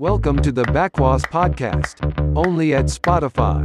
Welcome to the Backwas Podcast, only at Spotify.